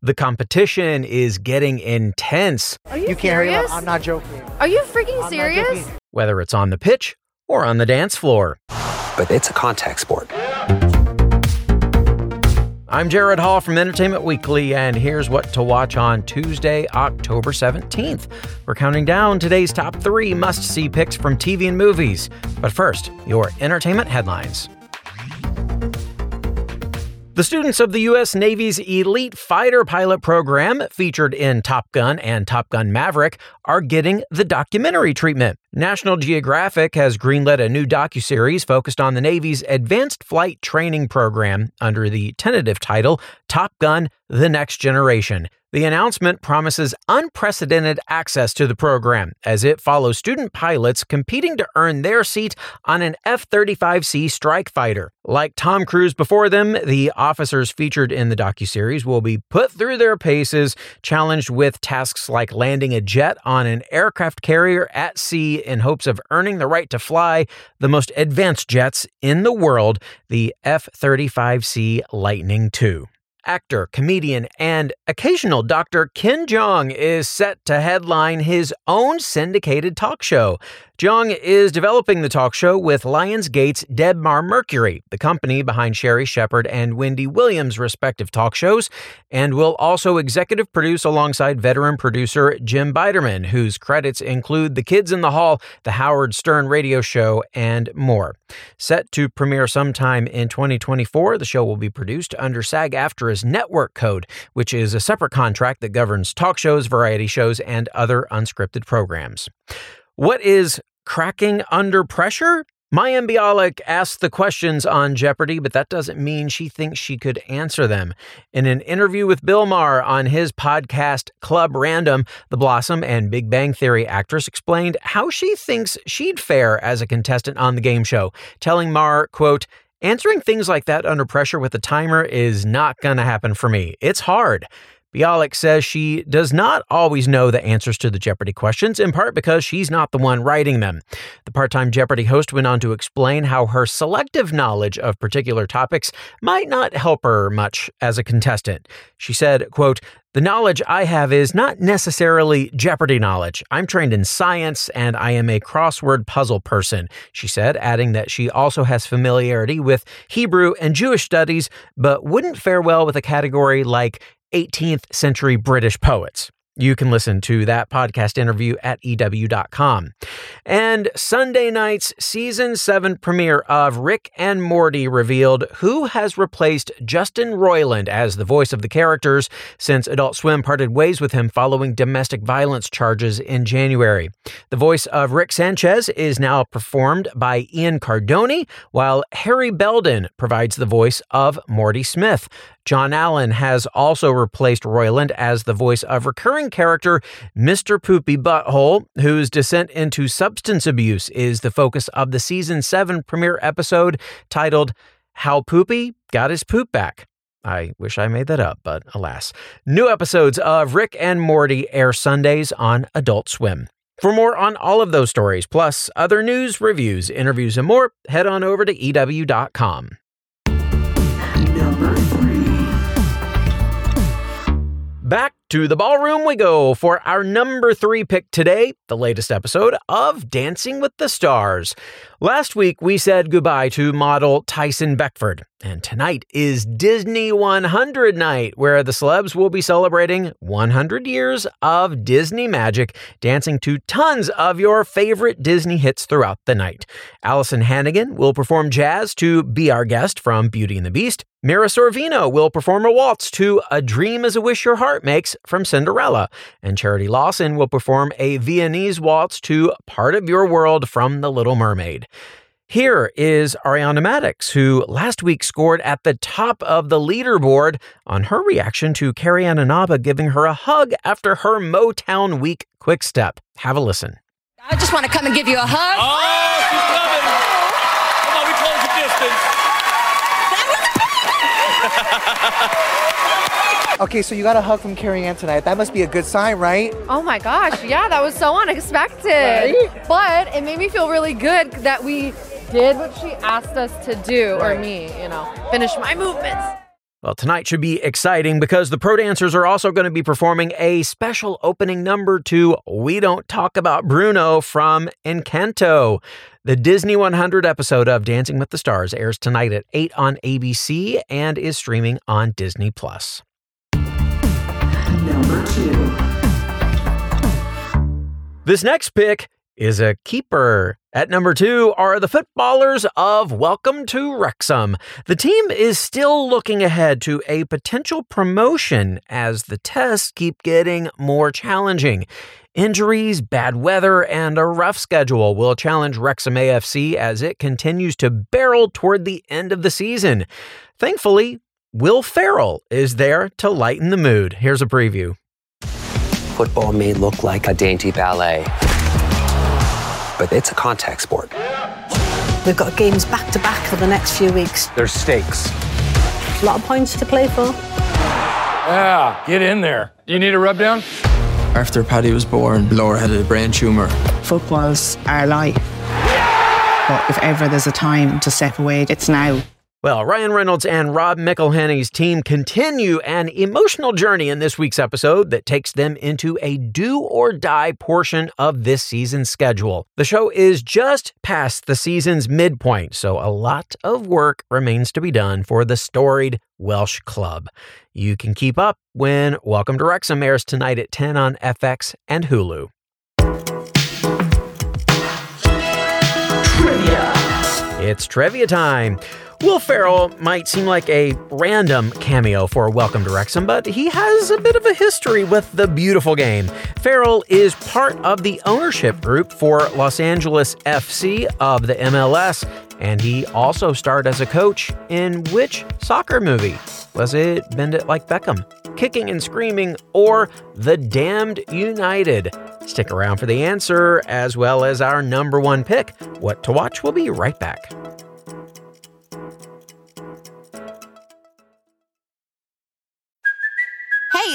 The competition is getting intense, Are you, You can't hurry up. serious? I'm not joking. Are you freaking I'm serious? whether it's on the pitch or on the dance floor. but it's a contact sport. I'm Gerrad Hall from Entertainment Weekly, and here's what to watch on Tuesday, October 17th. We're counting down today's top three must see picks from TV and movies. But first, your entertainment headlines. The students of the U.S. Navy's Elite Fighter Pilot Program, featured in Top Gun and Top Gun Maverick, are getting the documentary treatment. National Geographic has greenlit a new docuseries focused on the Navy's Advanced Flight Training Program under the tentative title Top Gun The Next Generation. The announcement promises unprecedented access to the program as it follows student pilots competing to earn their seat on an F 35C strike fighter. Like Tom Cruise before them, the officers featured in the docuseries will be put through their paces, challenged with tasks like landing a jet on an aircraft carrier at sea in hopes of earning the right to fly the most advanced jets in the world, the F 35C Lightning II. Actor, comedian, and occasional doctor Ken Jeong is set to headline his own syndicated talk show. Jeong is developing the talk show with Lionsgate's Debmar Mercury, the company behind Sherri Shepherd and Wendy Williams' respective talk shows, and will also executive produce alongside veteran producer Jim Biederman, whose credits include The Kids in the Hall, The Howard Stern Radio Show, and more. Set to premiere sometime in 2024, the show will be produced under SAG AFTRA's network code, which is a separate contract that governs talk shows, variety shows, and other unscripted programs. What is cracking under pressure? Mayim Bialik asked the questions on Jeopardy, but that doesn't mean she thinks she could answer them. In an interview with Bill Maher on his podcast Club Random, the Blossom and Big Bang Theory actress explained how she thinks she'd fare as a contestant on the game show, telling Maher, quote, Answering things like that under pressure with a timer is not going to happen for me. It's hard. Bialik says she does not always know the answers to the Jeopardy questions, in part because she's not the one writing them. The part time Jeopardy host went on to explain how her selective knowledge of particular topics might not help her much as a contestant. She said, quote, the knowledge I have is not necessarily Jeopardy knowledge. I'm trained in science and I am a crossword puzzle person, she said, adding that she also has familiarity with Hebrew and Jewish studies, but wouldn't fare well with a category like 18th century British poets. You can listen to that podcast interview at EW.com. And Sunday night's season 7 premiere of Rick and Morty revealed who has replaced Justin Roiland as the voice of the characters since Adult Swim parted ways with him following domestic violence charges in January. The voice of Rick Sanchez is now performed by Ian Cardoni, while Harry Belden provides the voice of Morty Smith. John Allen has also replaced Roiland as the voice of recurring character Mr. Poopy Butthole, whose descent into substance abuse is the focus of the season 7 premiere episode titled How Poopy Got His Poop Back. I wish I made that up, but alas. New episodes of Rick and Morty air Sundays on Adult Swim. For more on all of those stories, plus other news, reviews, interviews, and more, head on over to EW.com. Back to the ballroom we go for our number three pick today, the latest episode of Dancing with the Stars. Last week, we said goodbye to model Tyson Beckford, and tonight is Disney 100 night, where the celebs will be celebrating 100 years of Disney magic, dancing to tons of your favorite Disney hits throughout the night. Alyson Hannigan will perform jazz to Be Our Guest from Beauty and the Beast. Mira Sorvino will perform a waltz to A Dream is a Wish Your Heart Makes from Cinderella. And Charity Lawson will perform a Viennese waltz to Part of Your World from The Little Mermaid. Here is Ariana Madix, who last week scored at the top of the leaderboard on her reaction to Carrie Ann Inaba giving her a hug after her Motown Week quick step. Have a listen. I just want to come and give you a hug. Oh, she's coming. Come on, we close the distance. Okay, so you got a hug from Carrie Ann tonight. That must be a good sign, right? Oh my gosh, yeah, that was so unexpected. Right? But it made me feel really good that we did what she asked us to do, or me, you know, finish my movements. Well, tonight should be exciting because the pro dancers are also going to be performing a special opening number to We Don't Talk About Bruno from Encanto. The Disney 100 episode of Dancing with the Stars airs tonight at 8 on ABC and is streaming on Disney Plus. Number two. This next pick is a keeper. At number two are the footballers of Welcome to Wrexham. The team is still looking ahead to a potential promotion as the tests keep getting more challenging. Injuries, bad weather, and a rough schedule will challenge Wrexham AFC as it continues to barrel toward the end of the season. Thankfully, Will Ferrell is there to lighten the mood. Here's a preview. Football may look like a dainty ballet, but it's a contact sport. We've got games back to back for the next few weeks. There's stakes. A lot of points to play for. Yeah, get in there. Do You need a rub down? After Paddy was born, Laura had a brain tumour. Football's our life. But if ever there's a time to step away, it's now. Well, Ryan Reynolds and Rob McElhenney's team continue an emotional journey in this week's episode that takes them into a do or die portion of this season's schedule. The show is just past the season's midpoint, so a lot of work remains to be done for the storied Welsh club. You can keep up when Welcome to Wrexham airs tonight at 10 on FX and Hulu. Trivia. It's trivia time. Will Ferrell might seem like a random cameo for Welcome to Wrexham, but he has a bit of a history with the beautiful game. Ferrell is part of the ownership group for Los Angeles FC of the MLS, and he also starred as a coach in which soccer movie? Was it Bend It Like Beckham, Kicking and Screaming, or The Damned United? Stick around for the answer, as well as our number one pick. What to watch will be right back.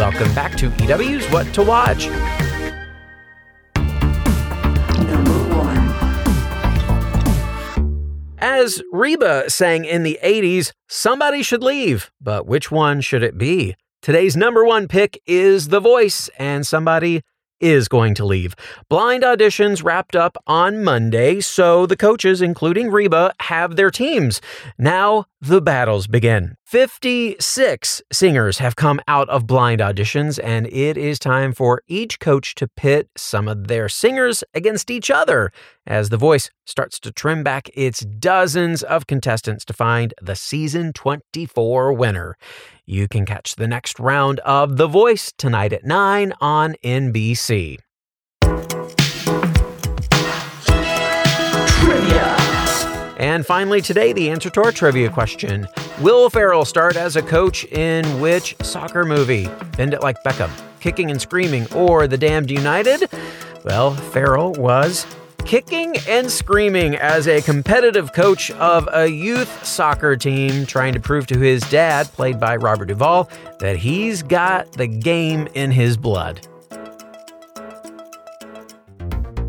Welcome back to EW's What to Watch. As Reba sang in the 80s, somebody should leave, but which one should it be? Today's number one pick is The Voice, and somebody is going to leave. Blind auditions wrapped up on Monday, so the coaches, including Reba, have their teams. Now the battles begin. 56 singers have come out of blind auditions, and it is time for each coach to pit some of their singers against each other as The Voice starts to trim back its dozens of contestants to find the season 24 winner. You can catch the next round of The Voice tonight at 9 on NBC. Trivia. And finally, today, the answer to our trivia question Will Ferrell start as a coach in which soccer movie? Bend It Like Beckham, Kicking and Screaming, or The Damned United? Well, Ferrell was kicking and screaming as a competitive coach of a youth soccer team, trying to prove to his dad, played by Robert Duvall, that he's got the game in his blood.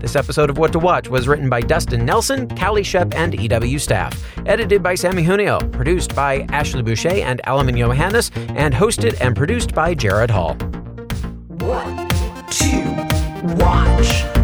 This episode of What to Watch was written by Dustin Nelson, Callie Shep, and EW staff. Edited by Samee Junio. Produced by Ashley Boucher and Alamin Yohannes. And hosted and produced by Gerrad Hall. What to watch?